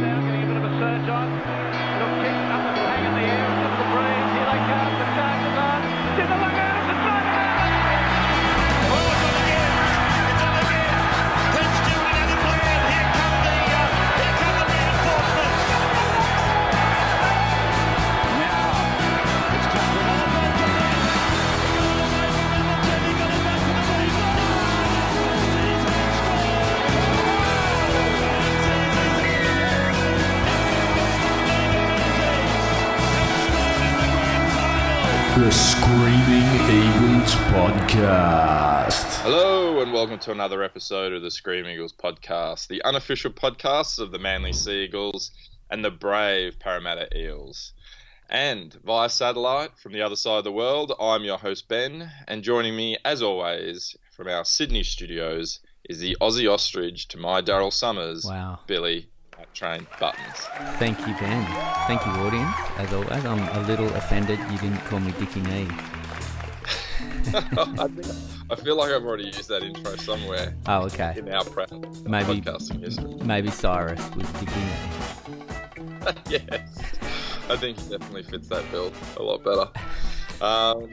down, getting a bit of a surge on. Podcast. Hello and welcome to another episode of the Screaming Eagles podcast, the unofficial podcast of the Manly Seagulls and the brave Parramatta Eels. And via satellite from the other side of the world, I'm your host Ben, and joining me, as always, from our Sydney studios is the Ossie Ostrich to my Daryl Somers, Wow. Billy at Train Buttons. Thank you, Ben. Thank you, audience. As always, I'm a little offended you didn't call me Dickie Knee. I, think, I feel like I've already used that intro somewhere Oh, okay. in our proud Maybe- podcasting history. Maybe Cyrus was Dickie Knee. yes, I think he definitely fits that bill a lot better. Um,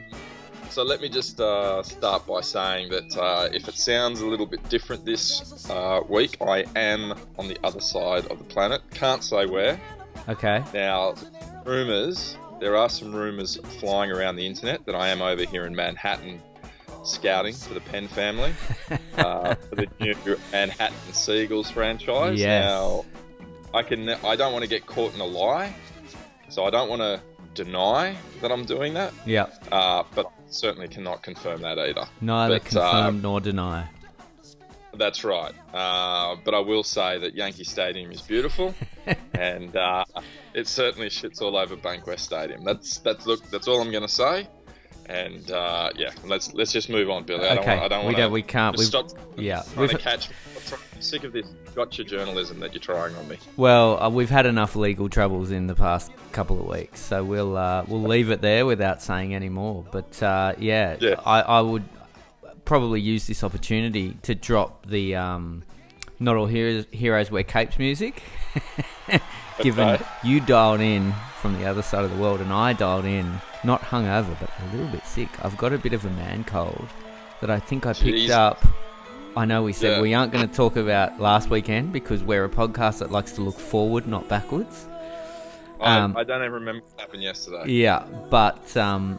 so let me just uh, start by saying that uh, if it sounds a little bit different this uh, week, I am on the other side of the planet. Can't say where. Okay. Now, rumours. There are some rumours flying around the internet that I am over here in Manhattan scouting for the Penn family uh, for the new Manhattan Seagulls franchise. Yes. Now, I can. I don't want to get caught in a lie, so I don't want to deny that I'm doing that. Yeah. Uh, but I certainly cannot confirm that either. Neither But, uh, confirm nor deny. That's right. Uh, but I will say that Yankee Stadium is beautiful, and uh, it certainly shits all over Bankwest Stadium. That's that's look. That's all I'm going to say. And uh, yeah, let's let's just move on, Billy. I don't Okay. want. I don't We want don't- we can't- we've- Stop Yeah. trying to We've- catch. I'm I'm sick of this gotcha journalism that you're trying on me. Well, uh, we've had enough legal troubles in the past couple of weeks, so we'll uh, we'll leave it there without saying any more. But uh, yeah, Yeah. I, I would probably use this opportunity to drop the um, "Not All Heroes, Heroes Wear Capes" music, given Okay. you dialed in from the other side of the world and I dialed in not hungover but a little bit sick. I've got a bit of a man cold that I think I picked Jeez. up. I know we said Yeah. we aren't going to talk about last weekend because we're a podcast that likes to look forward, not backwards. Um, I, I don't even remember what happened yesterday. Yeah, but um,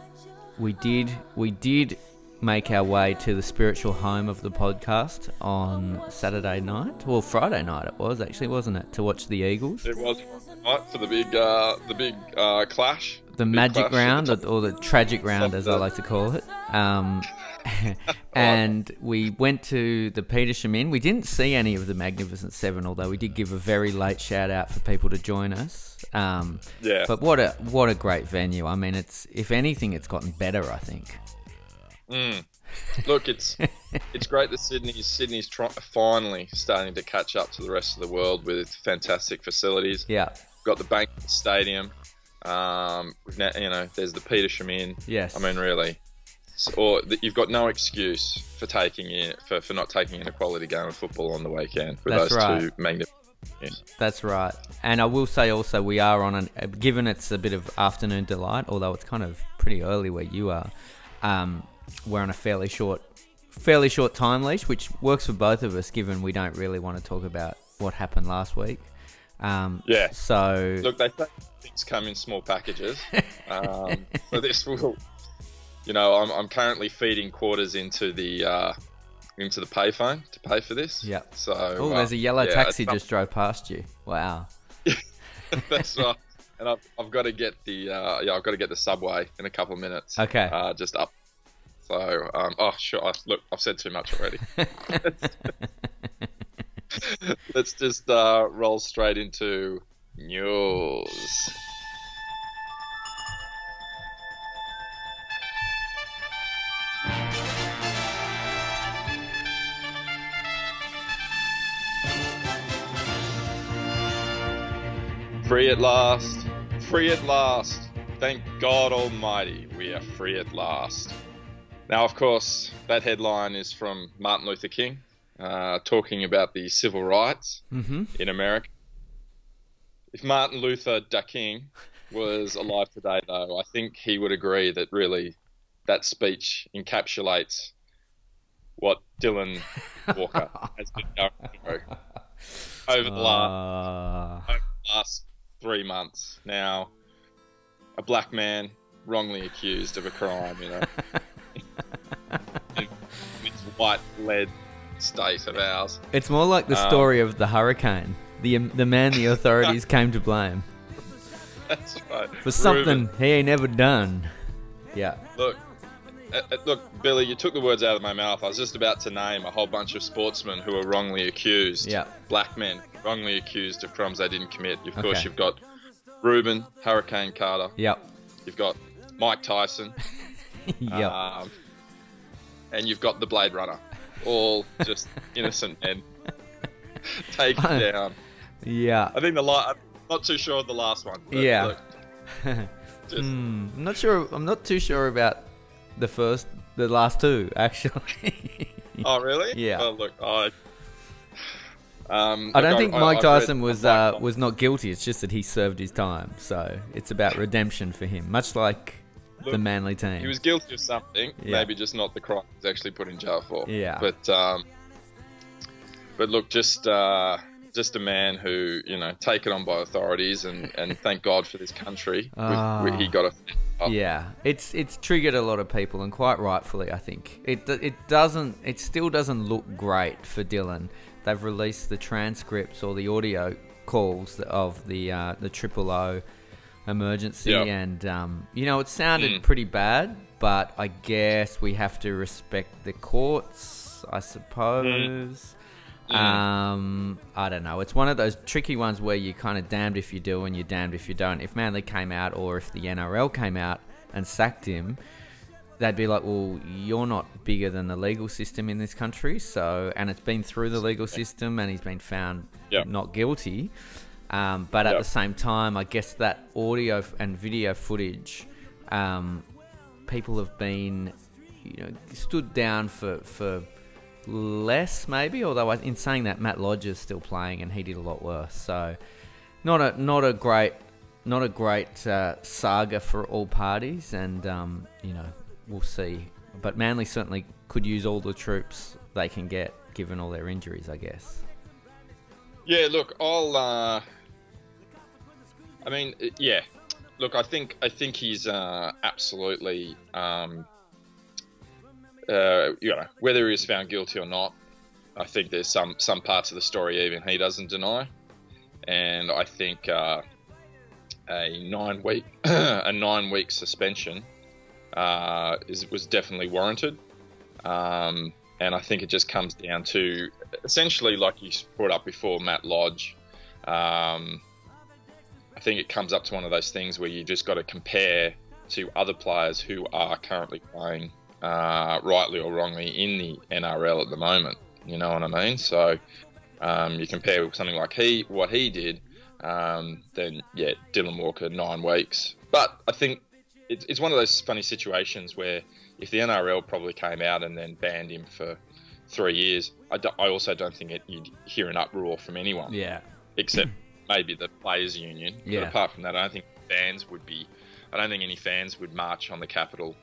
we did we did make our way to the spiritual home of the podcast on Saturday night, well Friday night it was actually, wasn't it, to watch the Eagles, It was right for the big uh, the big uh, clash. the Big magic clash round the or, or the tragic round as I like to call it. Um, and we went to the Petersham Inn. We didn't see any of the Magnificent Seven, although we did give a very late shout out for people to join us. Um, Yeah. But what a what a great venue! I mean, it's if anything, it's gotten better. I think. Mm. Look, it's it's great that Sydney's Sydney's try- finally starting to catch up to the rest of the world with fantastic facilities. Yeah. Got the Bank Stadium. Um, we've now, you know, there's the Petersham Inn. Yes. I mean, really, or you've got no excuse for taking in for, for not taking in a quality game of football on the weekend with That's those right. two magnificent. That's right. And I will say also, we are on an, given it's a bit of afternoon delight, although it's kind of pretty early where you are, um, we're on a fairly short, fairly short time leash, which works for both of us, given we don't really want to talk about what happened last week. Um, Yeah. So, Look, they say things come in small packages. Um, so this will, you know, I'm, I'm currently feeding quarters into the uh, into the payphone to pay for this. Yeah. So oh, uh, there's a yellow yeah, taxi just drove past you. Wow. That's right. And I've, I've got to get the uh, yeah I've got to get the subway in a couple of minutes. Okay. Uh, just up. So um, oh sure. I, look, I've said too much already. Let's just uh, roll straight into news. Free at last. Free at last. Thank God Almighty, we are free at last. Now, of course, that headline is from Martin Luther King, uh, talking about the civil rights Mm-hmm. in America. if Martin Luther da King was alive today, though, I think he would agree that really that speech encapsulates what Dylan Walker has been going through over the last, Uh, over the last three months. Now, a black man wrongly accused of a crime, you know, this white lead state of ours. it's more like the Um, story of the hurricane. The the man the authorities came to blame That's right. for something he ain't never done. Yeah. Look, uh, uh, look, Billy, you took the words out of my mouth. I was just about to name a whole bunch of sportsmen who were wrongly accused. Yeah. Black men wrongly accused of crimes they didn't commit. Of course, Okay. you've got Rubin, Hurricane Carter. Yep. You've got Mike Tyson. yep. Um, and you've got the Blade Runner. All just innocent men taken down. yeah. I think the la- I'm not too sure of the last one. Yeah. look, just, Hmm, I'm not sure. I'm not too sure about the first, the last two actually. Oh, really? Yeah. Well, look, I. Um, I don't look, think I- Mike Tyson was uh, was not guilty. It's just that he served his time. So it's about redemption for him, much like the Manly team. He was guilty of something, Yeah. maybe just not the crime he's actually put in jail for. Yeah. But um, but look, just uh, just a man who you know taken on by authorities, and, and thank God for this country. with- Ah. he got a Yeah, it's it's triggered a lot of people, and quite rightfully, I think. It it doesn't, it still doesn't look great for Dylan. They've released the transcripts or the audio calls of the uh, the triple O emergency, Yeah. and um, you know it sounded Mm. pretty bad. But I guess we have to respect the courts, I suppose. Mm. Um, I don't know. It's one of those tricky ones where you're kind of damned if you do and you're damned if you don't. If Manly came out or if the NRL came out and sacked him, they'd be like, "Well, you're not bigger than the legal system in this country." So, and it's been through the legal system, and he's been found Yep. not guilty. Um, but at Yep. the same time, I guess that audio and video footage, um, people have been, you know, stood down for for less maybe. Although I- in saying that, Matt Lodge is still playing, and he did a lot worse. So, not a not a great not a great uh, saga for all parties, and um, you know we'll see. But Manly certainly could use all the troops they can get, given all their injuries, I guess. Yeah, look, I'll. Uh, I mean, uh, yeah. Look, I think I think he's uh, absolutely. Um, uh, you know, whether he was found guilty or not, I think there's some some parts of the story even he doesn't deny, and I think uh, a nine week a nine week suspension uh, is was definitely warranted. Um, and I think it just comes down to essentially, like you brought up before, Matt Lodge. Um, I think it comes up to one of those things where you just got to compare to other players who are currently playing, uh, rightly or wrongly, in the NRL at the moment. You know what I mean? So um, you compare with something like he, what he did, um, then yeah, Dylan Walker nine weeks. But I think it's, it's one of those funny situations where if the NRL probably came out and then banned him for three years, I, do, I also don't think it, you'd hear an uproar from anyone, Yeah. except maybe the players' union. Yeah. But apart from that, I don't think fans would be. I don't think any fans would march on the Capitol.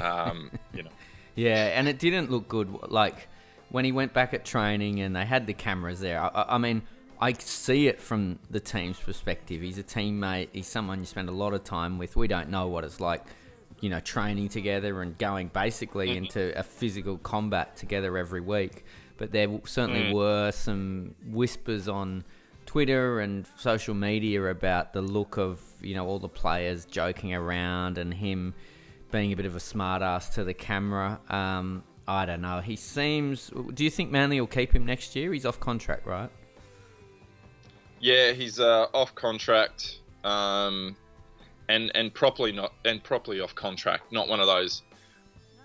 Um, you know, Yeah, and it didn't look good. Like when he went back at training and they had the cameras there. I, I- mean, I see it from the team's perspective. He's a teammate. He's someone you spend a lot of time with. We don't know what it's like, you know, training together and going basically into a physical combat together every week. But there certainly were some whispers on Twitter and social media about the look of you know all the players joking around and him being a bit of a smartass to the camera. Um, I don't know. He seems. Do you think Manly will keep him next year? He's off contract, right? yeah, he's uh, off contract, um, and and properly not and properly off contract. Not one of those,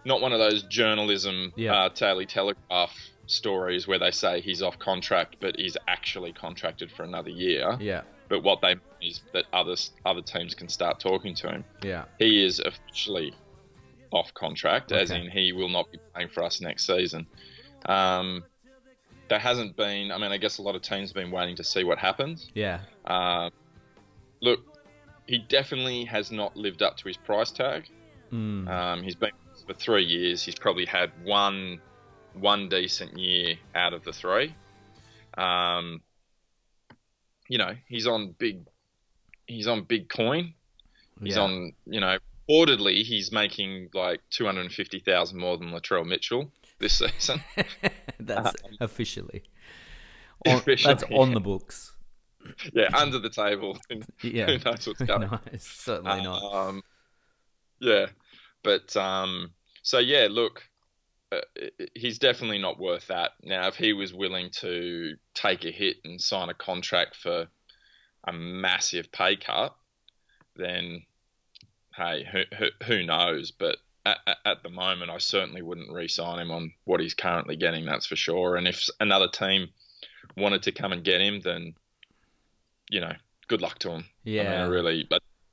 not one of those journalism Yeah. uh, Daily Telegraph stories where they say he's off contract, but he's actually contracted for another year. Yeah, But what they mean is that others other teams can start talking to him. yeah, He is officially off contract, as in he will not be playing for us next season. Um, there hasn't been. I mean, I guess a lot of teams have been waiting to see what happens. yeah, Uh, look, he definitely has not lived up to his price tag. Mm. Um, he's been for three years. He's probably had one one decent year out of the three. Um, you know, he's on big. He's on big coin. He's Yeah. on. You know, reportedly he's making like two hundred and fifty thousand more than Latrell Mitchell this season. that's officially. On, Um, Officially, that's on the books. yeah, under the table. Yeah. Who knows what's going? no, it's certainly not. Um, yeah, but um, so yeah, look, Uh, he's definitely not worth that. Now, if he was willing to take a hit and sign a contract for a massive pay cut, then hey, who, who, who knows? But at, at- the moment, I certainly wouldn't re-sign him on what he's currently getting. That's for sure. And if another team wanted to come and get him, then you know, good luck to him. Yeah, I, mean. I really,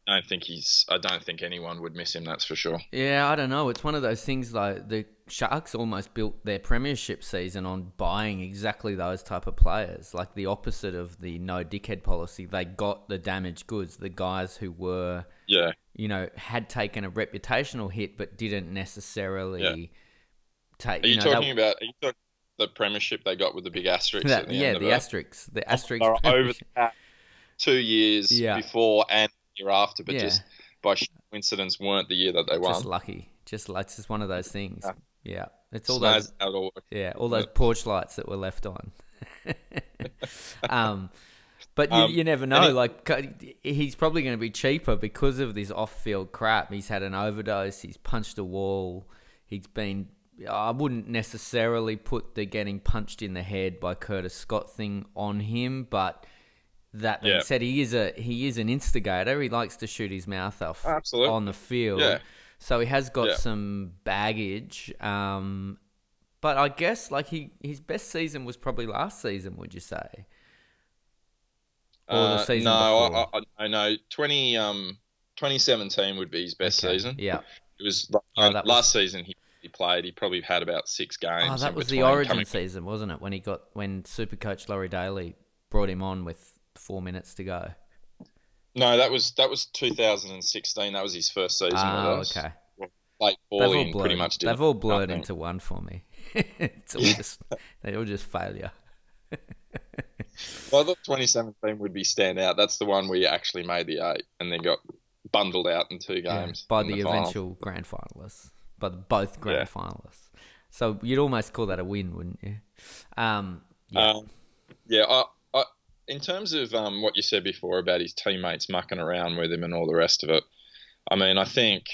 I don't think he's. I don't think anyone would miss him. That's for sure. Yeah, I don't know. It's one of those things like the Sharks almost built their premiership season on buying exactly those type of players, like the opposite of the no dickhead policy. They got the damaged goods, the guys who were, Yeah, you know, had taken a reputational hit but didn't necessarily Yeah. take. Are you, know, they- talking about? Are you talking the premiership they got with the big asterisk? that- at the yeah, end of the it? asterisks, the asterisks. Are over the past two years Yeah. before and year after, but Yeah. just by coincidence weren't the year that they won. Just lucky, just like it's just one of those things. Yeah. Yeah, it's all It's those amazing how it all. Yeah, all those porch lights that were left on. um, but you, Um, you never know. he- like he's probably going to be cheaper because of this off-field crap. He's had an overdose. He's punched a wall. He's been. I wouldn't necessarily put the getting punched in the head by Curtis Scott thing on him, but that being Yeah. said, he is a he is an instigator. He likes to shoot his mouth off Absolutely. on the field. Yeah. So he has got Yeah. some baggage. Um, but I guess like he his best season was probably last season. Would you say? Or the Uh, season no, before? I, I, I know. Twenty um, 2017 would be his best Okay, season. Yeah. It was Oh, was- last season he, he played. He probably had about six games. Oh, that was the Origin coming- season, wasn't it? When he got when Super Coach Laurie Daley brought him on with four minutes to go. No, that was that was 2016. That was his first season Oh, with us. okay. Played They've all pretty much they've all blurred nothing. into one for me. it's all just they all just failure. Well, I thought 2017 would be standout. That's the one where you actually made the eight and then got bundled out in two Yeah, games by in the, final. eventual grand finalists, by both grand Yeah. finalists. So you'd almost call that a win, wouldn't you? Um, yeah, Um, yeah, I, in terms of um, what you said before about his teammates mucking around with him and all the rest of it, I mean, I think,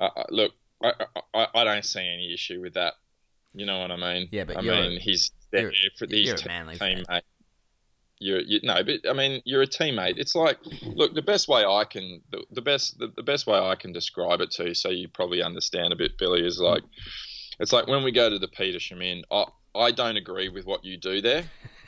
uh, uh, look, I, I, I don't see any issue with that. You know what I mean? Yeah, but I a- mean, he's there for these a Manly fan. teammate. You're, you no, but I mean, you're a teammate. It's like, look, the best way I can, the, the best, the, the best way I can describe it to you, so you probably understand a bit, Billy, is like, it's like when we go to the Petersham Inn, I, I don't agree with what you do there.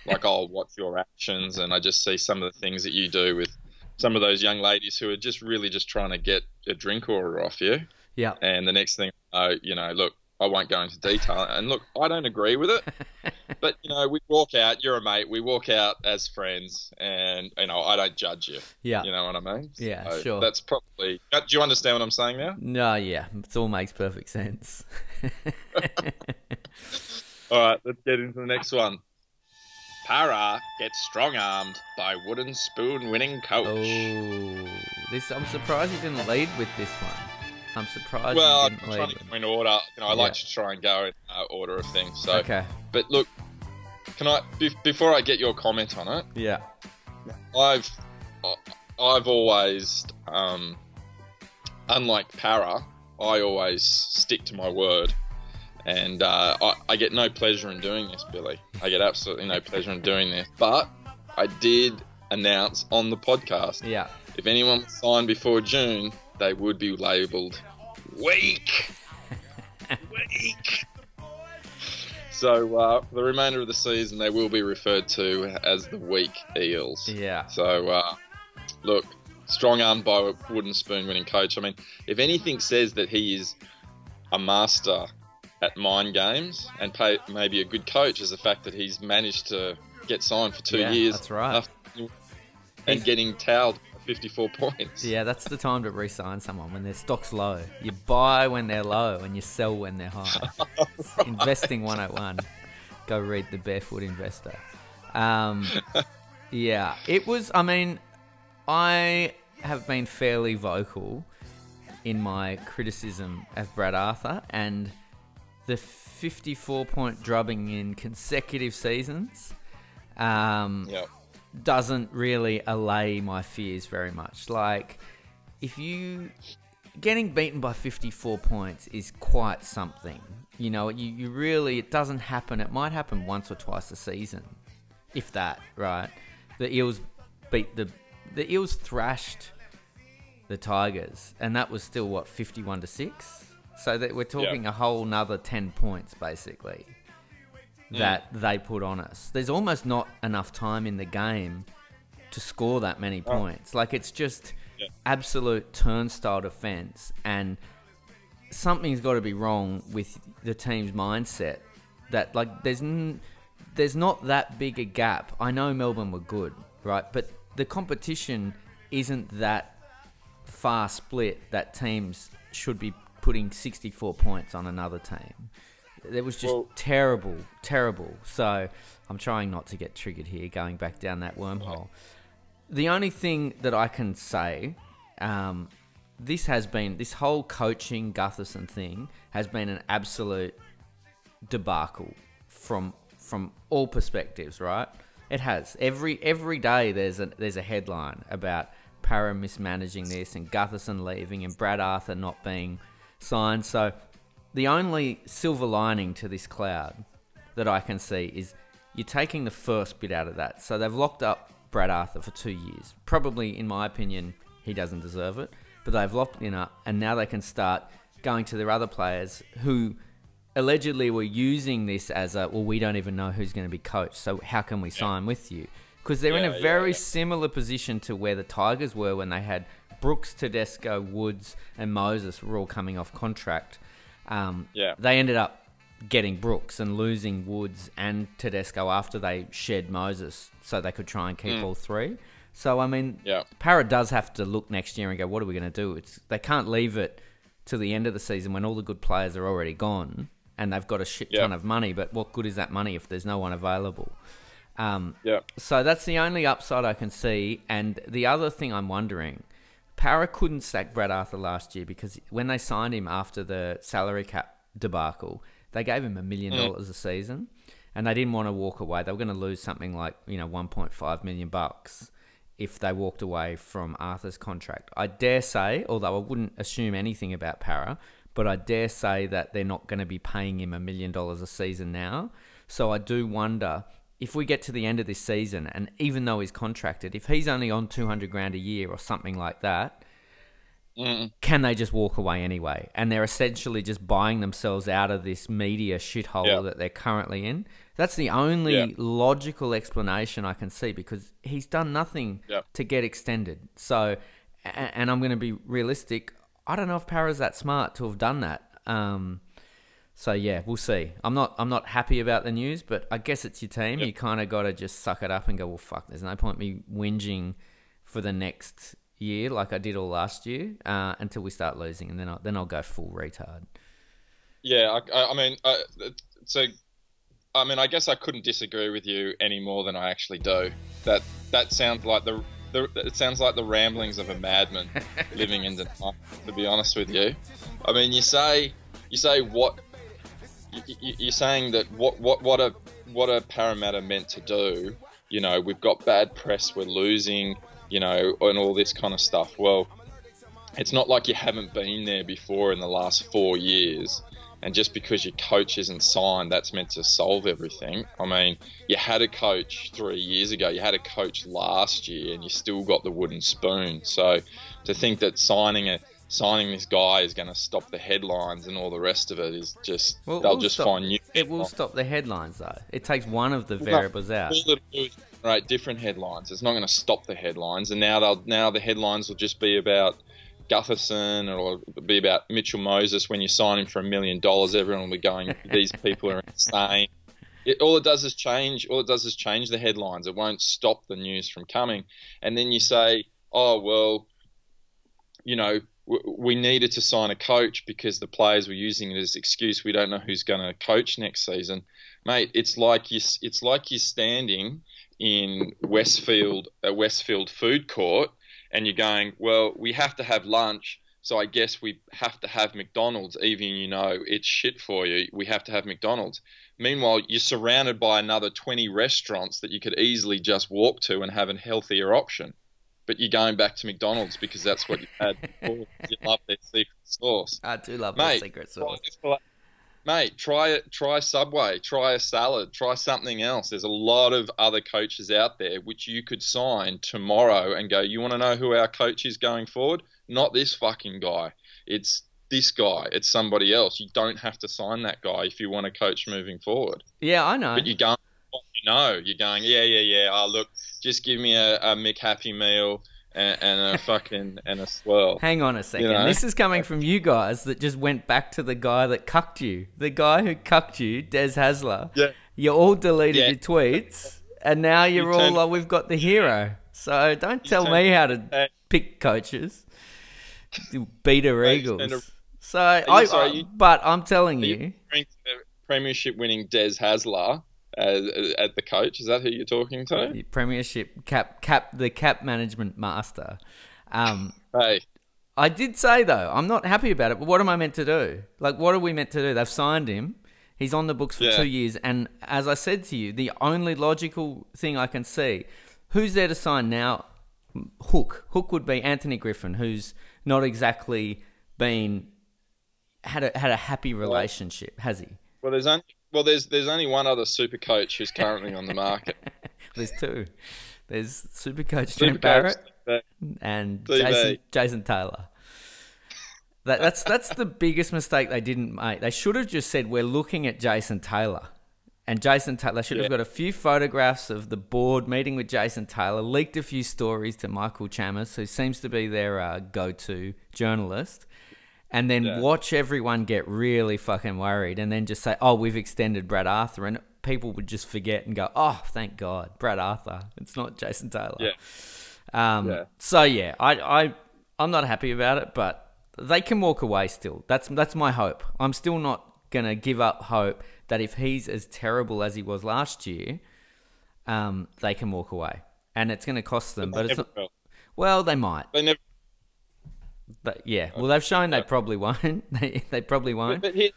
Like, I'll watch your actions, and I just see some of the things that you do with some of those young ladies who are just really just trying to get a drink order off you. yeah, And the next thing, uh, you know, look, I won't go into detail. And look, I don't agree with it, but you know, we walk out. You're a mate. We walk out as friends, and you know, I don't judge you. yeah. You know what I mean? Yeah, So sure. That's probably. Do you understand what I'm saying now? No, yeah, it all makes perfect sense. All right, let's get into the next one. Para gets strong armed by wooden spoon winning coach. oh, this I'm surprised you didn't lead with this one. I'm surprised well, you I'm didn't trying lead. to with- go in order. You know, I like to try and go in uh, order of things. So, Okay, but look, can I be- before I get your comment on it? yeah, I've I've always, um, unlike Para, I always stick to my word, and uh, I, I get no pleasure in doing this, Billy. I get absolutely no pleasure in doing this. But I did announce on the podcast yeah. if anyone signed before June, they would be labelled weak. weak. So uh, for the remainder of the season, they will be referred to as the weak Eels. Yeah. So, uh, look, strong arm by a wooden spoon winning coach. I mean, if anything says that he is a master at mind games and pay, maybe a good coach, is the fact that he's managed to get signed for two Yeah, years. that's right. And He's- getting towed 54 points. Yeah, that's the time to re-sign someone when their stock's low. You buy when they're low and you sell when they're high. It's Investing 101. Go read the Barefoot Investor. Um, yeah, it was. I mean, I have been fairly vocal in my criticism of Brad Arthur and the 54 point drubbing in consecutive seasons. Um, Yeah. doesn't really allay my fears very much. Like, if you getting beaten by 54 points is quite something. You know, you, you really it doesn't happen. It might happen once or twice a season, if that. Right? The Eels beat the the Eels thrashed the Tigers, and that was still what 51 to six. So that we're talking a whole nother 10 points basically mm. that they put on us. There's almost not enough time in the game to score that many oh. points. Like it's just Yeah. absolute turnstile defense, and something's got to be wrong with the team's mindset. That like there's n- there's not that big a gap. I know Melbourne were good, right? But the competition isn't that far split that teams should be putting 64 points on another team. It was just Well- terrible, terrible. So I'm trying not to get triggered here, going back down that wormhole. The only thing that I can say, um, this has been this whole coaching Gutherson thing has been an absolute debacle from from all perspectives, right? It has every every day. There's a there's a headline about Para mismanaging this and Gutherson leaving and Brad Arthur not being signed. So the only silver lining to this cloud that I can see is you're taking the first bit out of that. So they've locked up Brad Arthur for two years. Probably, in my opinion, he doesn't deserve it, but they've locked him up, and now they can start going to their other players who allegedly were using this as a well, we don't even know who's going to be coached, so how can we sign with you? Because they're in Yeah, a yeah, very yeah. similar position to where the Tigers were when they had Brooks, Tedesco, Woods, and Moses were all coming off contract. Um, Yeah. They ended up getting Brooks and losing Woods and Tedesco after they shed Moses, so they could try and keep all three. So I mean, Mm. Yeah. Para does have to look next year and go, what are we going to do? It's they can't leave it to the end of the season when all the good players are already gone and they've got a shit ton Yeah. of money. But what good is that money if there's no one available? Um, Yeah. so that's the only upside I can see. And the other thing I'm wondering, Para couldn't sack Brad Arthur last year because when they signed him after the salary cap debacle, they gave him a million mm. dollars a season, and they didn't want to walk away. They were going to lose something like you know 1.5 million bucks if they walked away from Arthur's contract. I dare say, although I wouldn't assume anything about Para, but I dare say that they're not going to be paying him a million dollars a season now. So I do wonder if we get to the end of this season, and even though he's contracted, if he's only on 200 grand a year or something like that, can they just walk away anyway? And they're essentially just buying themselves out of this media shithole Yeah. that they're currently in. That's the only Yeah. logical explanation I can see because he's done nothing Yeah. to get extended. So, and I'm going to be realistic. I don't know if Para's that smart to have done that. Um, so yeah, we'll see. I'm not I'm not happy about the news, but I guess it's your team. You kind of got to just suck it up and go. Well, fuck. There's no point me whinging for the next year like I did all last year uh, until we start losing, and then I'll, then I'll go full retard. Yeah, I, I, I mean, uh, so I mean, I guess I couldn't disagree with you any more than I actually do. That that sounds like the, the it sounds like the ramblings of a madman living in denial. To be honest with you, I mean, you say you say what you're saying that what what what a what a Parramatta meant to do. You know, we've got bad press, we're losing. You know, and all this kind of stuff. Well, it's not like you haven't been there before in the last four years. And just because your coach isn't signed, that's meant to solve everything. I mean, you had a coach three years ago, you had a coach last year, and you still got the wooden spoon. So to think that signing a signing this guy is going to stop the headlines and all the rest of it is just Well, they'll just stop- find new. It will stop the headlines though. It takes one of the variables out. All it'll do is generate different headlines. It's not going to stop the headlines, and now they'll now the headlines will just be about Gutherson or it'll be about Mitchell Moses when you sign him for a million dollars. Everyone will be going, "These people are insane." It, all it does is change. All it does is change the headlines. It won't stop the news from coming. And then you say, "Oh well, you know, we needed to sign a coach because the players were using it as excuse. We don't know who's going to coach next season, mate. It's like you. It's like you're standing in Westfield, a Westfield food court, and you're going, well, we have to have lunch. So I guess we have to have McDonald's, even you know it's shit for you. We have to have McDonald's. Meanwhile, you're surrounded by another 20 restaurants that you could easily just walk to and have a healthier option. But you're going back to McDonald's because that's what you had before. You love their secret sauce. I do love Mate, the secret sauce. Mate, try it. Try Subway. Try a salad. Try something else. There's a lot of other coaches out there which you could sign tomorrow and go. You want to know who our coach is going forward? Not this fucking guy. It's this guy. It's somebody else. You don't have to sign that guy if you want a coach moving forward. Yeah, I know. But you're going. You know, you're going. Yeah, yeah, yeah. Oh, look, just give me a, a Happy meal and, and a fucking and a swirl. Hang on a second. know? This is coming from you guys that just went back to the guy that cucked you. The guy who cucked you, Des Hasler. Yeah. You all deleted Yeah. your tweets, and now you're You all, turned- oh, we've got the hero. So don't tell me how to pick coaches. You Beta Eagles. So, I, sorry, you, but I'm telling you, you referring to the Premiership winning Des Hasler as, as the coach? Is that who you're talking to? the Premiership cap, cap, the cap management master. Um, Hey, I did say though, I'm not happy about it. But what am I meant to do? Like, what are we meant to do? They've signed him. He's on the books for Yeah. two years, and as I said to you, the only logical thing I can see, who's there to sign now? Hook. Hook would be Anthony Griffin, who's not exactly been had a had a happy relationship, has he? well, there's only well, there's there's only one other super coach who's currently on the market. There's two. There's super coach Trent Barrett. and TV. Jason, Jason Taylor. That, that's that's the biggest mistake they didn't make. They should have just said we're looking at Jason Taylor, and Jason Taylor should have got a few photographs of the board meeting with Jason Taylor, leaked a few stories to Michael Chammas, who seems to be their uh, go-to journalist, and then Yeah. watch everyone get really fucking worried, and then just say, "Oh, we've extended Brad Arthur," and people would just forget and go, "Oh, thank God, Brad Arthur. It's not Jason Taylor." Yeah. Um, Yeah. So yeah, I, I I'm not happy about it, but they can walk away still. That's that's my hope. I'm still not gonna give up hope that if he's as terrible as he was last year, um, they can walk away, and it's gonna cost them. But it's not, well, they might. They never. But yeah, well, they've shown they probably won't. they they probably won't. but, he,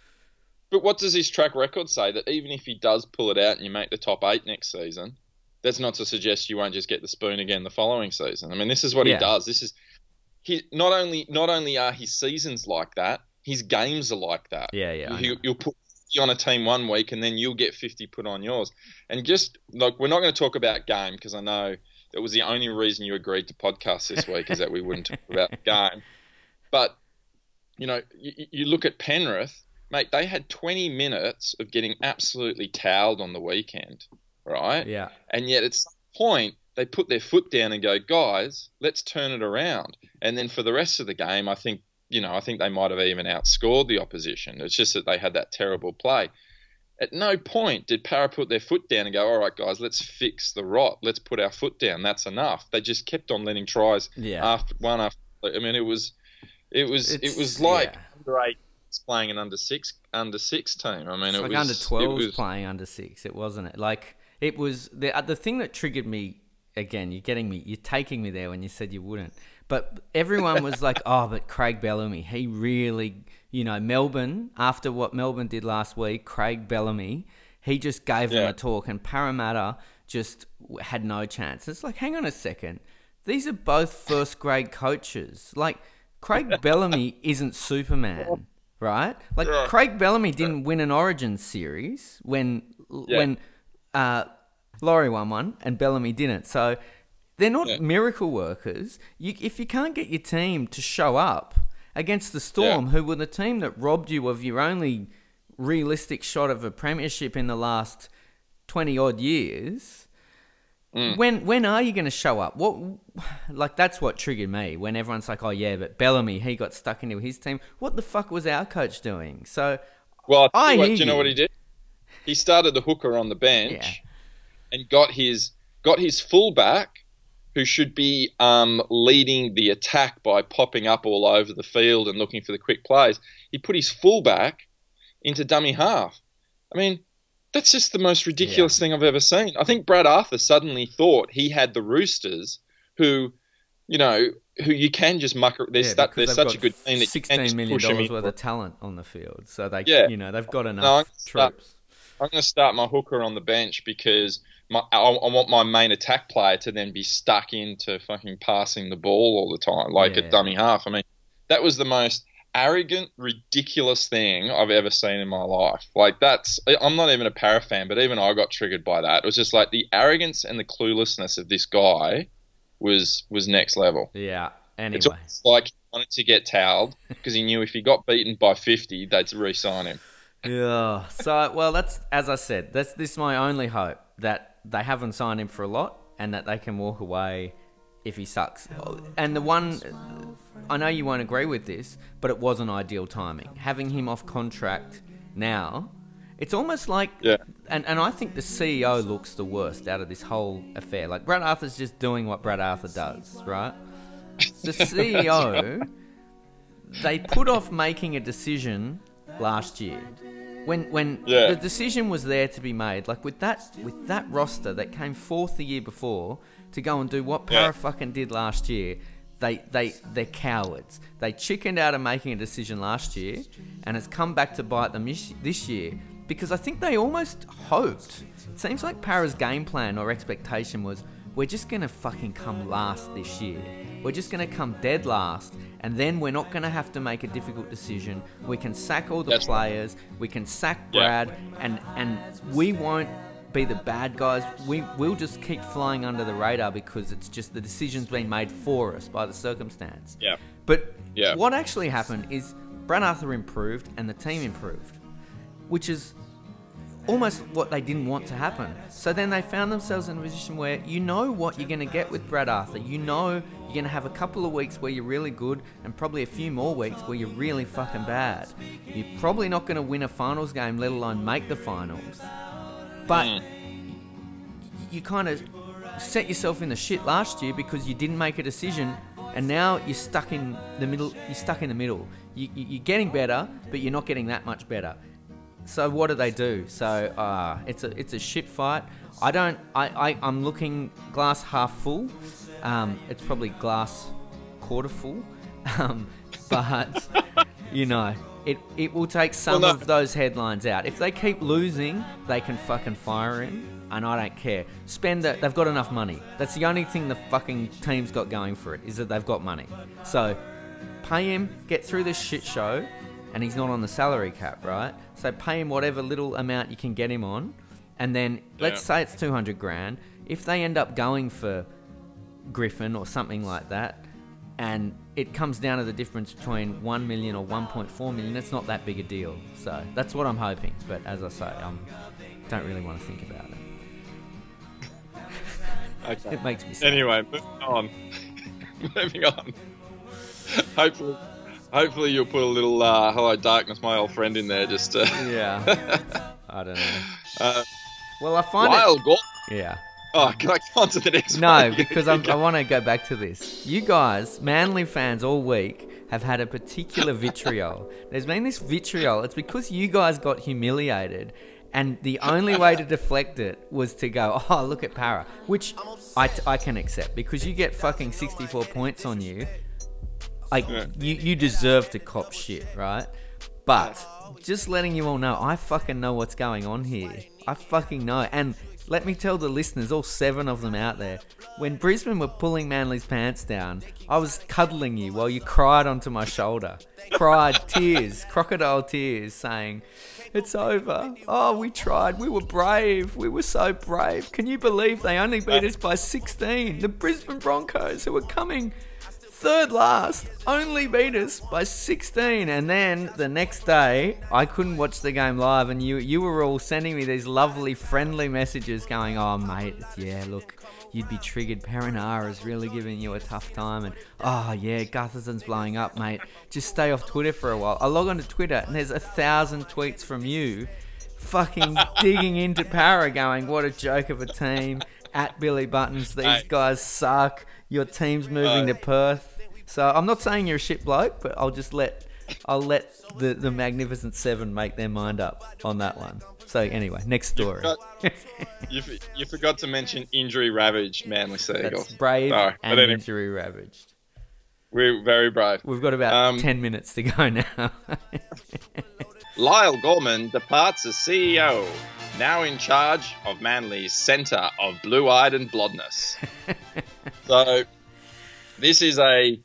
but what does his track record say? That even if he does pull it out and you make the top eight next season, that's not to suggest you won't just get the spoon again the following season. I mean, this is what Yeah. he does. This is he. Not only not only are his seasons like that, his games are like that. Yeah, yeah. You, know. you'll put 50 on a team one week and then you'll get 50 put on yours. And just like, we're not going to talk about game because I know that was the only reason you agreed to podcast this week is that we wouldn't talk about the game. But, you know, you, you look at Penrith, mate, they had 20 minutes of getting absolutely towelled on the weekend, right? Yeah. And yet at some point, they put their foot down and go, guys, let's turn it around. And then for the rest of the game, I think, you know, I think they might have even outscored the opposition. It's just that they had that terrible play. At no point did Para put their foot down and go, all right, guys, let's fix the rot. Let's put our foot down. That's enough. They just kept on letting tries Yeah. after one after. I mean, it was, it was, It's- it was like yeah. under eight playing an under six, under six team. I mean, It's it like was under it was- playing under six. It wasn't it? Like it was the uh, the thing that triggered me again. You're getting me. You're taking me there when you said you wouldn't. But everyone was like, "Oh, but Craig Bellamy, he really, you know, Melbourne after what Melbourne did last week. Craig Bellamy, he just gave them a talk, and Parramatta just had no chance." It's like, hang on a second. These are both first grade coaches. Like Craig Bellamy isn't Superman, right? Like Yeah. Craig Bellamy didn't win an Origin series when Yeah. when uh, Laurie won one and Bellamy didn't. So they're not Yeah. miracle workers. You, if you can't get your team to show up against the Storm, who were the team that robbed you of your only realistic shot of a premiership in the last twenty odd years. Mm. When when are you going to show up? What like that's what triggered me when everyone's like, "Oh yeah, but Bellamy he got stuck into his team." What the fuck was our coach doing? So Well, I I what, do you know what he did? he started the hooker on the bench Yeah. and got his got his fullback, who should be um, leading the attack by popping up all over the field and looking for the quick plays. He put his fullback into dummy half. I mean, that's just the most ridiculous thing I've ever seen. I think Brad Arthur suddenly thought he had the Roosters, who, you know, who you can just muck. They're, Yeah, stu- they're such a good team that you can sixteen million push dollars worth of talent on the field, so they, Yeah. you know, they've got I'm enough start- troops. I'm going to start my hooker on the bench because my, I, I want my main attack player to then be stuck into fucking passing the ball all the time, like Yeah. a dummy half. I mean, that was the most arrogant, ridiculous thing I've ever seen in my life. Like that's, I'm not even a para fan, but even I got triggered by that. It was just like the arrogance and the cluelessness of this guy was was next level. Yeah. Anyway, It's like he wanted to get towed because he knew if he got beaten by 50, they'd re-sign him. Yeah. So, well, that's as I said. That's this is my only hope that they haven't signed him for a lot and that they can walk away if he sucks. And the one, I know you won't agree with this, but it wasn't ideal timing. Having him off contract now, it's almost like, Yeah. and and I think the CEO looks the worst out of this whole affair. Like Brad Arthur's just doing what Brad Arthur does, right? The CEO they put off making a decision last year. When when Yeah. the decision was there to be made, like with that with that roster that came fourth the year before to go and do what Yeah. Para fucking did last year, they they they're cowards. They chickened out of making a decision last year, and it's come back to bite them this, this year because I think they almost hoped. It seems like Para's game plan or expectation was we're just gonna fucking come last this year. We're just gonna come dead last, and then we're not gonna have to make a difficult decision. We can sack all the That's players. We can sack Yeah. Brad, and and we won't be the bad guys. We we'll just keep flying under the radar because it's just the decision's been made for us by the circumstance. Yeah. But Yeah. what actually happened is Brad Arthur improved and the team improved, which is almost what they didn't want to happen. So then they found themselves in a position where you know what you're going to get with Brad Arthur. You know you're to have a couple of weeks where you're really good and probably a few more weeks where you're really fucking bad. You're probably not to win a finals game, let alone make the finals. But you kind of set yourself in the shit last year because you didn't make a decision and now you're stuck in the middle you're stuck in the middle. You, you, you're getting better but you're not getting that much better. So what do they do? So uh, it's a it's a shit fight. I don't i, I i'm looking glass half full um, it's probably glass quarter full um, but you know it, it will take some Well, no- of those headlines out. If they keep losing, they can fucking fire him, and I don't care. Spend it. They've got enough money. That's the only thing the fucking team's got going for it is that they've got money. So pay him, get through this shit show, and he's not on the salary cap, right? So pay him whatever little amount you can get him on, and then let's say it's two hundred grand. If they end up going for Griffin or something like that, and it comes down to the difference between 1 million or 1.4 million, it's not that big a deal. So that's what I'm hoping. But as I say, I don't really want to think about it. Okay. It makes me sad. Anyway, moving on. moving on. hopefully, hopefully you'll put a little uh, "Hello Darkness, my old friend" in there just to. Yeah. I don't know. uh, Well, I find Gordon. it. Yeah. Oh, can I go on to the next No, one? because I'm, I want to go back to this. You guys, Manly fans, all week have had a particular vitriol. There's been this vitriol. It's because you guys got humiliated, and the only way to deflect it was to go, "Oh, look at Para," which I, I can accept because you get fucking 64 points on you. Like Yeah. you, you deserve to cop shit, right? But just letting you all know, I fucking know what's going on here. I fucking know. And let me tell the listeners, all seven of them out there, when Brisbane were pulling Manly's pants down, I was cuddling you while you cried onto my shoulder. Cried tears, crocodile tears, saying, It's over. Oh, we tried. We were brave. We were so brave. Can you believe they only beat us by 16? The Brisbane Broncos, who were coming third last, only beat us by 16. And then the next day, I couldn't watch the game live, and you you were all sending me these lovely, friendly messages going, "Oh, mate, yeah, look." You'd be triggered. Perinara is really giving you a tough time, and oh yeah, Gutherson's blowing up, mate. Just stay off Twitter for a while. I log onto Twitter, and there's a thousand tweets from you fucking digging into Para, going, "What a joke of a team." At Billy Buttons, these Hey. guys suck. Your team's moving Uh, to Perth. So I'm not saying you're a shit bloke, but I'll just let I'll let the the Magnificent Seven make their mind up on that one. So anyway, next story. You, f- you forgot to mention injury ravaged Manly That's Seagulls. brave Sorry, but and anyway, injury ravaged. we're very brave. We've got about Um, ten minutes to go now. Lyall Gorman departs as CEO, now in charge of Manly's Centre of Blue Eyed and Blondness. so, this is a.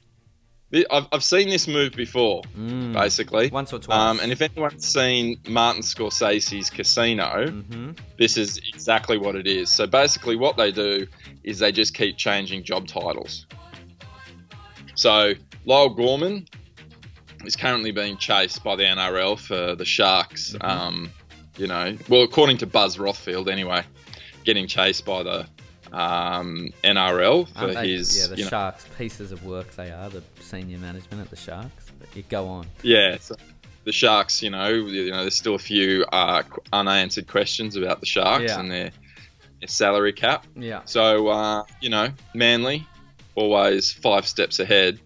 I've, I've seen this move before, Mm. basically. Once or twice. Um, and if anyone's seen Martin Scorsese's Casino, hmm this is exactly what it is. So basically, what they do is they just keep changing job titles. So Lyall Gorman is currently being chased by the NRL for the Sharks. Mm-hmm. Um, you know, well, according to Buzz Rothfield, anyway, getting chased by the um, NRL for they- his. yeah, the you know, Sharks pieces of work they are, the senior management at the Sharks. But you go on. Yeah, so the Sharks. You know, you know, there's still a few uh, unanswered questions about the Sharks Yeah. and their, their salary cap. Yeah. So, uh, you know, Manly, always five steps ahead,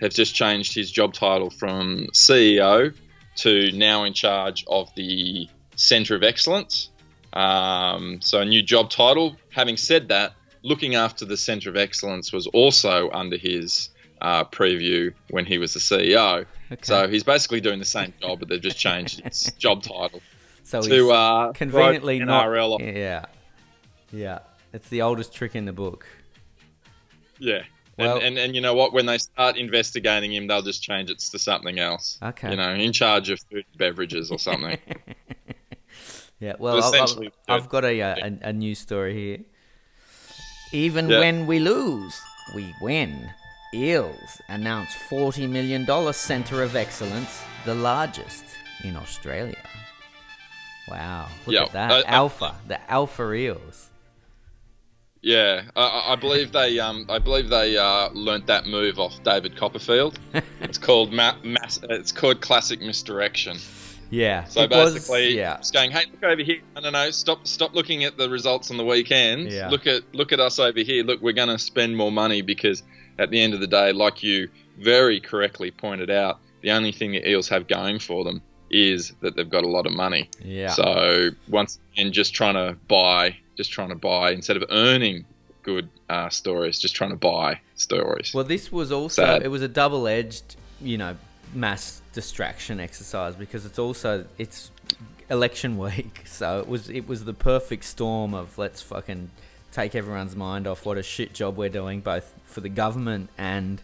have just changed his job title from CEO to now in charge of the Centre of Excellence. Um, so, a new job title. Having said that, looking after the Centre of Excellence was also under his uh, preview when he was the CEO. Okay. So, he's basically doing the same job, but they've just changed his job title So he's to uh, conveniently not. NRL off- Yeah. Yeah. It's the oldest trick in the book. Yeah. Well- and, and and you know what? When they start investigating him, they'll just change it to something else. Okay. You know, in charge of food and beverages or something. Yeah, well, I've, I've, I've got a, uh, a a news story here. Even Yeah. when we lose, we win. Eels announce forty million dollar centre of excellence, the largest in Australia. Wow, look Yeah, at that I- alpha, the alpha eels. yeah, I- I, I believe they um I believe they uh, learnt that move off David Copperfield. it's called ma- mass. It's called classic misdirection. Yeah, So it was- basically, yeah, it's going, hey, look over here. No, no, no, stop, stop looking at the results on the weekend. Yeah. Look at, look at us over here. Look, we're going to spend more money because at the end of the day, like you very correctly pointed out, the only thing the Eels have going for them is that they've got a lot of money. yeah. So once again, just trying to buy, just trying to buy instead of earning good uh, stories, just trying to buy stories. Well, this was also Sad. it was a double-edged, you know, mass distraction exercise because it's also it's election week, so it was it was the perfect storm of let's fucking take everyone's mind off what a shit job we're doing, both for the government and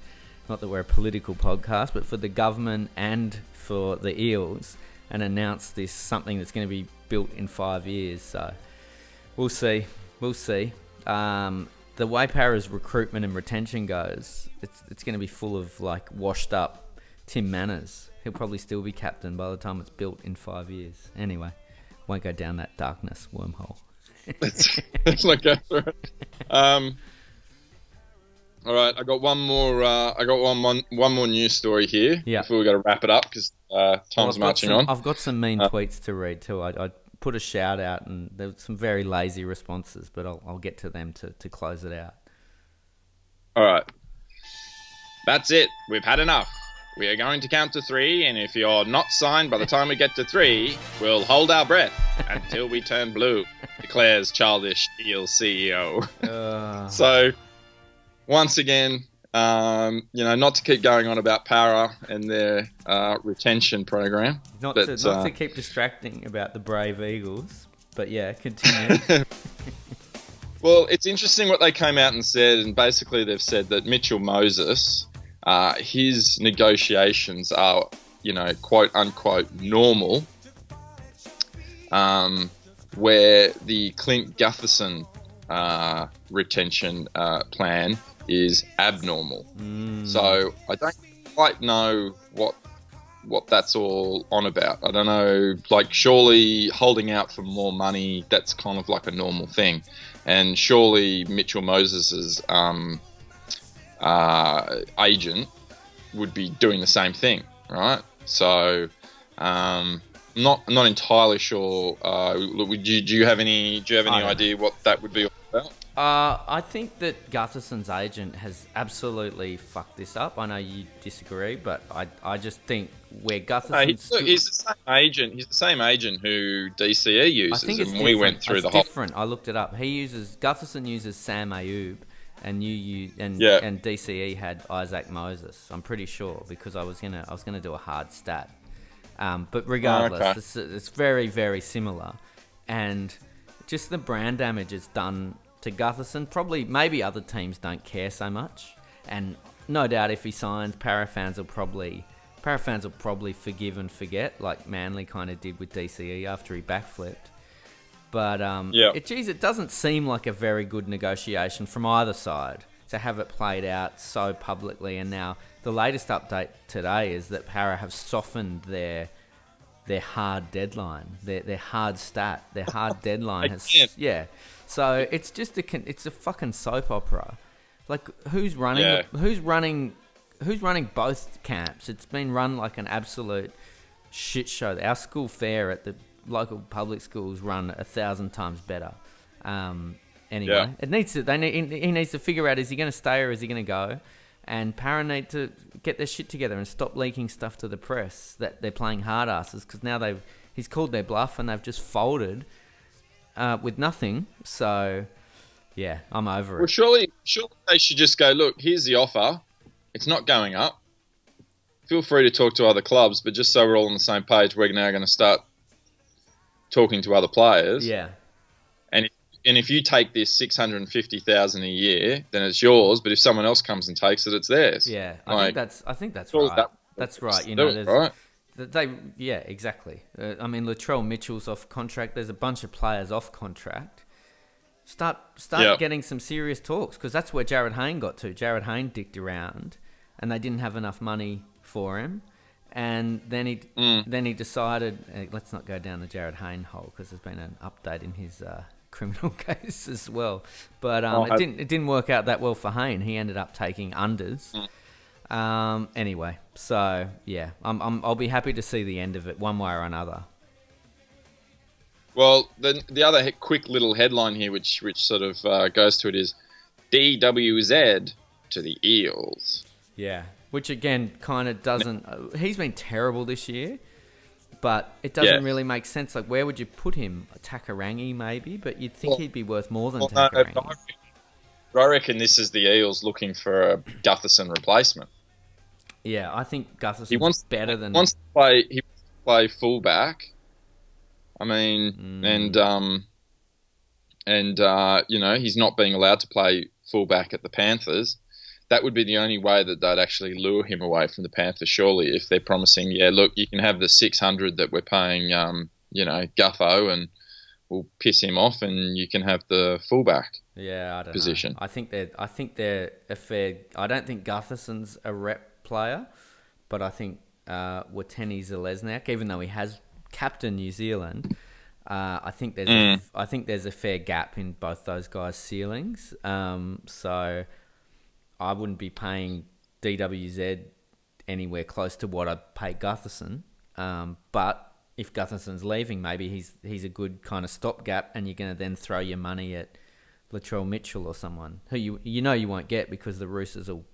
not that we're a political podcast, but for the government and for the eels, and announce this something that's going to be built in five years. So we'll see, we'll see. Um, the way Para's recruitment and retention goes, it's it's going to be full of like washed up Tim Mannah. He'll probably still be captain by the time it's built in five years. Anyway, won't go down that darkness wormhole. let's, let's not go through it. Um, all right, I got one more. Uh, I got one, one one more news story here. Yeah. Before we got to wrap it up because uh, time's Well, marching some- on. I've got some mean Uh, tweets to read too. I, I put a shout out, and there were some very lazy responses, but I'll, I'll get to them to, to close it out. All right. That's it. We've had enough. We are going to count to three, and if you're not signed by the time we get to three, we'll hold our breath until we turn blue, declares childish Eel CEO. Uh, So, once again, um, you know, not to keep going on about Para and their uh, retention program. not but, to, not uh, to keep distracting about the Brave Eagles, but yeah, continue. Well, it's interesting what they came out and said, and basically they've said that Mitchell Moses, uh, his negotiations are, you know, quote unquote normal, um, where the Clint Gutherson uh, retention uh, plan is abnormal. Mm, So I don't quite know what what that's all on about. I don't know. Like, surely holding out for more money that's kind of like a normal thing, and surely Mitchell Moses's um, uh, agent would be doing the same thing, right? So. Um, I'm not not entirely sure. Uh, would you, do you have any do you have any don't idea what that would be all about? Uh, I think that Gutherson's agent has absolutely fucked this up. I know you disagree, but I, I just think where Gutherson No, he's, look, stood- he's the same agent. He's the same agent who DCE I uses, think it's and different. we went through it's the whole. different. I looked it up. He uses Gutherson uses Sam Ayoub, and you, you and Yeah. and DCE had Isaac Moses. I'm pretty sure because I was gonna I was gonna do a hard stat. Um, but regardless, okay. it's, it's very very similar, and just the brand damage it's done to Gutherson. Probably maybe other teams don't care so much, and no doubt if he signs, para fans will probably. Para fans will probably forgive and forget, like Manly kind of did with DCE after he backflipped. But um, Yeah. it, geez, it doesn't seem like a very good negotiation from either side to have it played out so publicly. And now the latest update today is that Para have softened their their hard deadline, their their hard stat, their hard deadline has yeah. So it's just a it's a fucking soap opera. Like who's running Yeah. who's running who's running both camps? It's been run like an absolute shit show. Our school fair at the local public schools run a thousand times better. Um, anyway, Yeah. it needs to. They need. He needs to figure out is he going to stay or is he going to go? And Para need to get their shit together and stop leaking stuff to the press that they're playing hard asses because now they've he's called their bluff and they've just folded uh, with nothing. So yeah, I'm over it. Well, surely, surely they should just go. Look, here's the offer. It's not going up. Feel free to talk to other clubs, but just so we're all on the same page, we're now going to start talking to other players. Yeah, And if, and if you take this six hundred and fifty thousand a year, then it's yours. But if someone else comes and takes it, it's theirs. yeah. I Like, think that's. I think that's right. that- That's right. You know, it, right? They, yeah, exactly. Uh, I mean, Latrell Mitchell's off contract. There's a bunch of players off contract. Start, start Yeah. getting some serious talks because that's where Jarryd Hayne got to. Jarryd Hayne dicked around, and they didn't have enough money for him. And then he, Mm. then he decided, uh, let's not go down the Jarryd Hayne hole because there's been an update in his uh, criminal case as well. But um, Oh, it didn't, it didn't work out that well for Hayne. He ended up taking unders. Mm. Um, anyway, so yeah, I'm, I'm, I'll be happy to see the end of it one way or another. Well, the the other quick little headline here, which which sort of uh, goes to it, is DWZ to the Eels. Yeah, which again kind of doesn't. Uh, he's been terrible this year, but it doesn't Yeah. really make sense. Like, where would you put him? Takarangi maybe, but you'd think Well- he'd be worth more than Well, no, I Takarangi. reckon- I reckon this is the Eels looking for a Gutherson replacement. yeah, I think Gutherson He wants better than. He wants to play. He wants to play fullback. I mean, Mm. and um, and uh, you know he's not being allowed to play fullback at the Panthers. That would be the only way that they'd actually lure him away from the Panthers. Surely, if they're promising, yeah, look, you can have the six hundred that we're paying, um, you know, Gutho, and we'll piss him off, and you can have the fullback. yeah, I don't position. know. I think they're. I think they're a fair. I don't think Gutherson's a rep player, but I think uh, Watene-Zelezniak, even though he has captain New Zealand, uh, I think there's Mm. a, I think there's a fair gap in both those guys' ceilings. Um, so I wouldn't be paying DWZ anywhere close to what I'd pay Gutherson. Um, but if Gutherson's leaving, maybe he's he's a good kind of stopgap, and you're going to then throw your money at Latrell Mitchell or someone who you you know you won't get because the Roosters will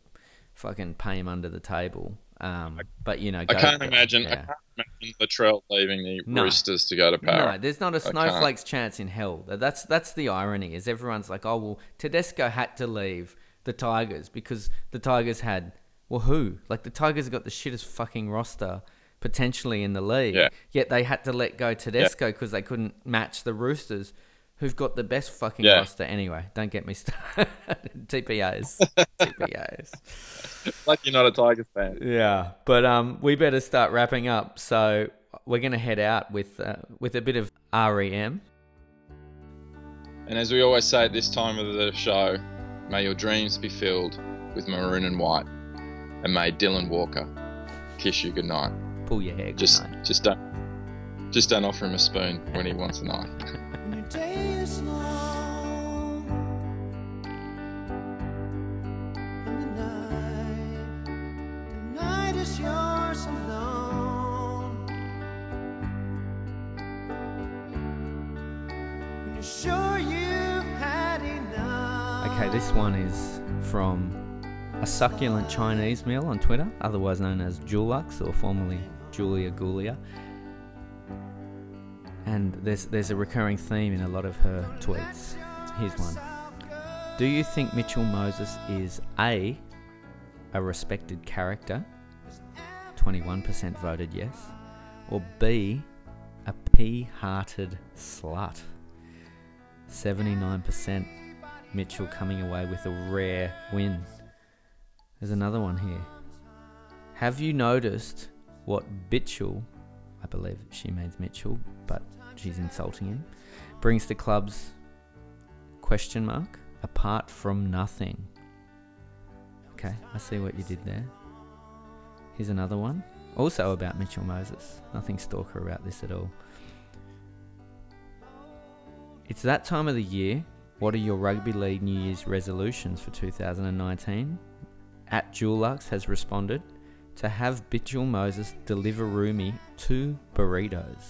fucking pay him under the table. Um, but you know, I can't imagine. I yeah. can't imagine Latrell leaving the No. Roosters to go to Para. No, there's not a can't. snowflake's chance in hell. That's that's the irony. Is everyone's like, oh well, Tedesco had to leave the Tigers because the Tigers had well who? Like the Tigers got the shittest fucking roster potentially in the league. Yeah. Yet they had to let go Tedesco because they couldn't match the Roosters, who've got the best fucking Yeah. roster anyway. Don't get me started. TPAs, TPAs. like you're not a Tigers fan. Yeah, but um, we better start wrapping up. So we're gonna head out with uh, with a bit of REM. And as we always say at this time of the show, may your dreams be filled with maroon and white, and may Dylan Walker kiss you goodnight. Pull your hair. Just, night. just don't, just don't offer him a spoon when he wants a knife. Okay, this one is from a succulent Chinese meal on Twitter, otherwise known as Julux or formerly Julia Gulia. And there's there's a recurring theme in a lot of her tweets. Here's one. Do you think Mitchell Moses is A a respected character? 21% voted yes. Or B a pea-hearted slut? 79% Mitchell coming away with a rare win. There's another one here. Have you noticed what Bitchell, I believe she means Mitchell, but she's insulting him, brings the clubs? Question mark. Apart from nothing. Okay, I see what you did there. Here's another one. Also about Mitchell Moses. Nothing stalker about this at all. It's that time of the year. What are your rugby league New Year's resolutions for 2019? At Julux has responded to have Mitchell Moses deliver Rumi two burritos,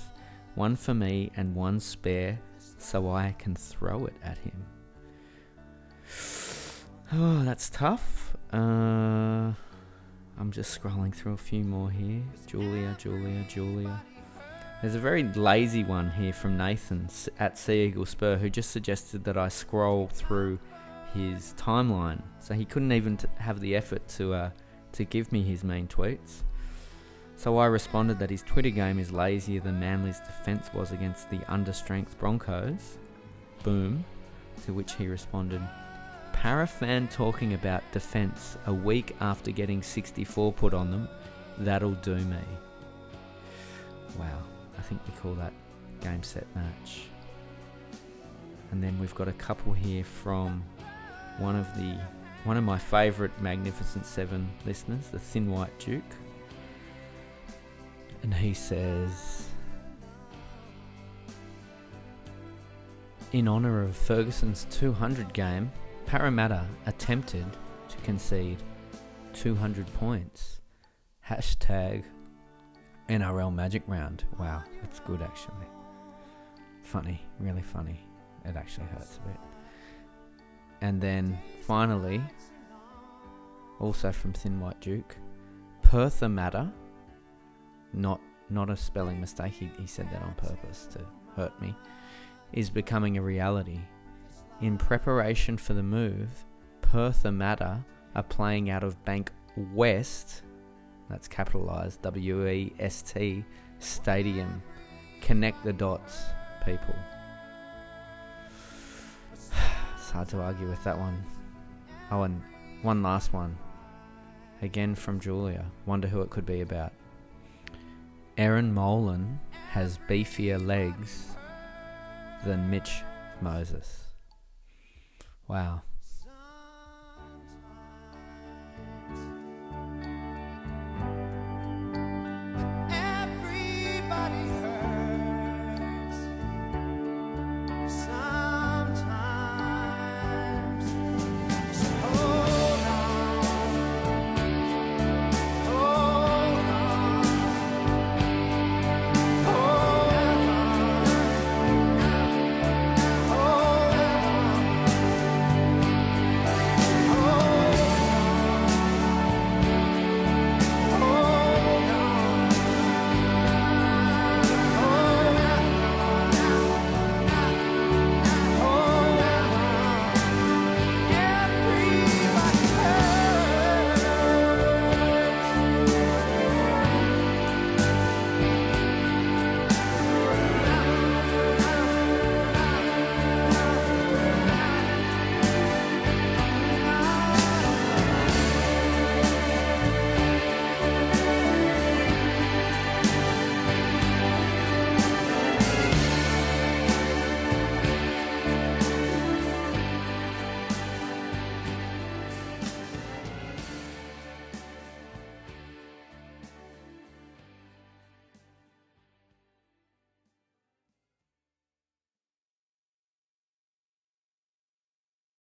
one for me and one spare, so I can throw it at him. Oh, that's tough. Uh, I'm just scrolling through a few more here. Julia, Julia, Julia. There's a very lazy one here from Nathan at Sea Eagle Spur who just suggested that I scroll through his timeline. So he couldn't even t- have the effort to uh, to give me his main tweets. So I responded that his Twitter game is lazier than Manly's defence was against the understrength Broncos. Boom. To which he responded, Parafan talking about defence a week after getting 64 put on them, that'll do me. Wow, I think we call that game set match. And then we've got a couple here from one of the one of my favourite Magnificent Seven listeners, the Thin White Duke. And he says In honour of Ferguson's 200 game, Parramatta attempted to concede 200 points. Hashtag NRL Magic Round. Wow, that's good actually. Funny, really funny. It actually hurts a bit. And then finally, also from Thin White Duke, Pertha Matter. Not not a spelling mistake. He, he said that on purpose to hurt me. Is becoming a reality. In preparation for the move, Perth Matter are playing out of Bank West, that's capitalised W E S T, Stadium. Connect the dots, people. It's hard to argue with that one. Oh, and one last one. Again from Julia. Wonder who it could be about. Aaron Molan has beefier legs than Mitch Moses. Wow.